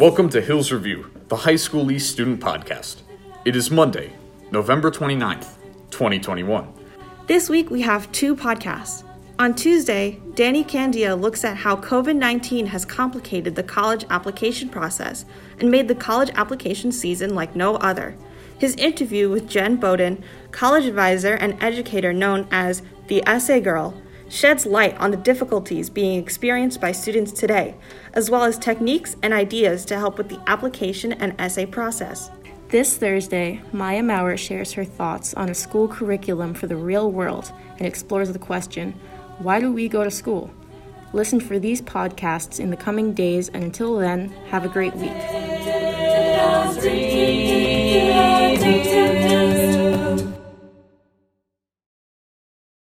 Welcome to Hills Review, the High School East Student Podcast. It is Monday, November 29th, 2021. This week we have two podcasts. On Tuesday, Danny Candia looks at how COVID 19 has complicated the college application process and made the college application season like no other. His interview with Jen Bowden, college advisor and educator known as the Essay Girl, sheds light on the difficulties being experienced by students today, as well as techniques and ideas to help with the application and essay process. This Thursday, Maya Maurer shares her thoughts on a school curriculum for the real world and explores the question why do we go to school? Listen for these podcasts in the coming days, and until then, have a great week.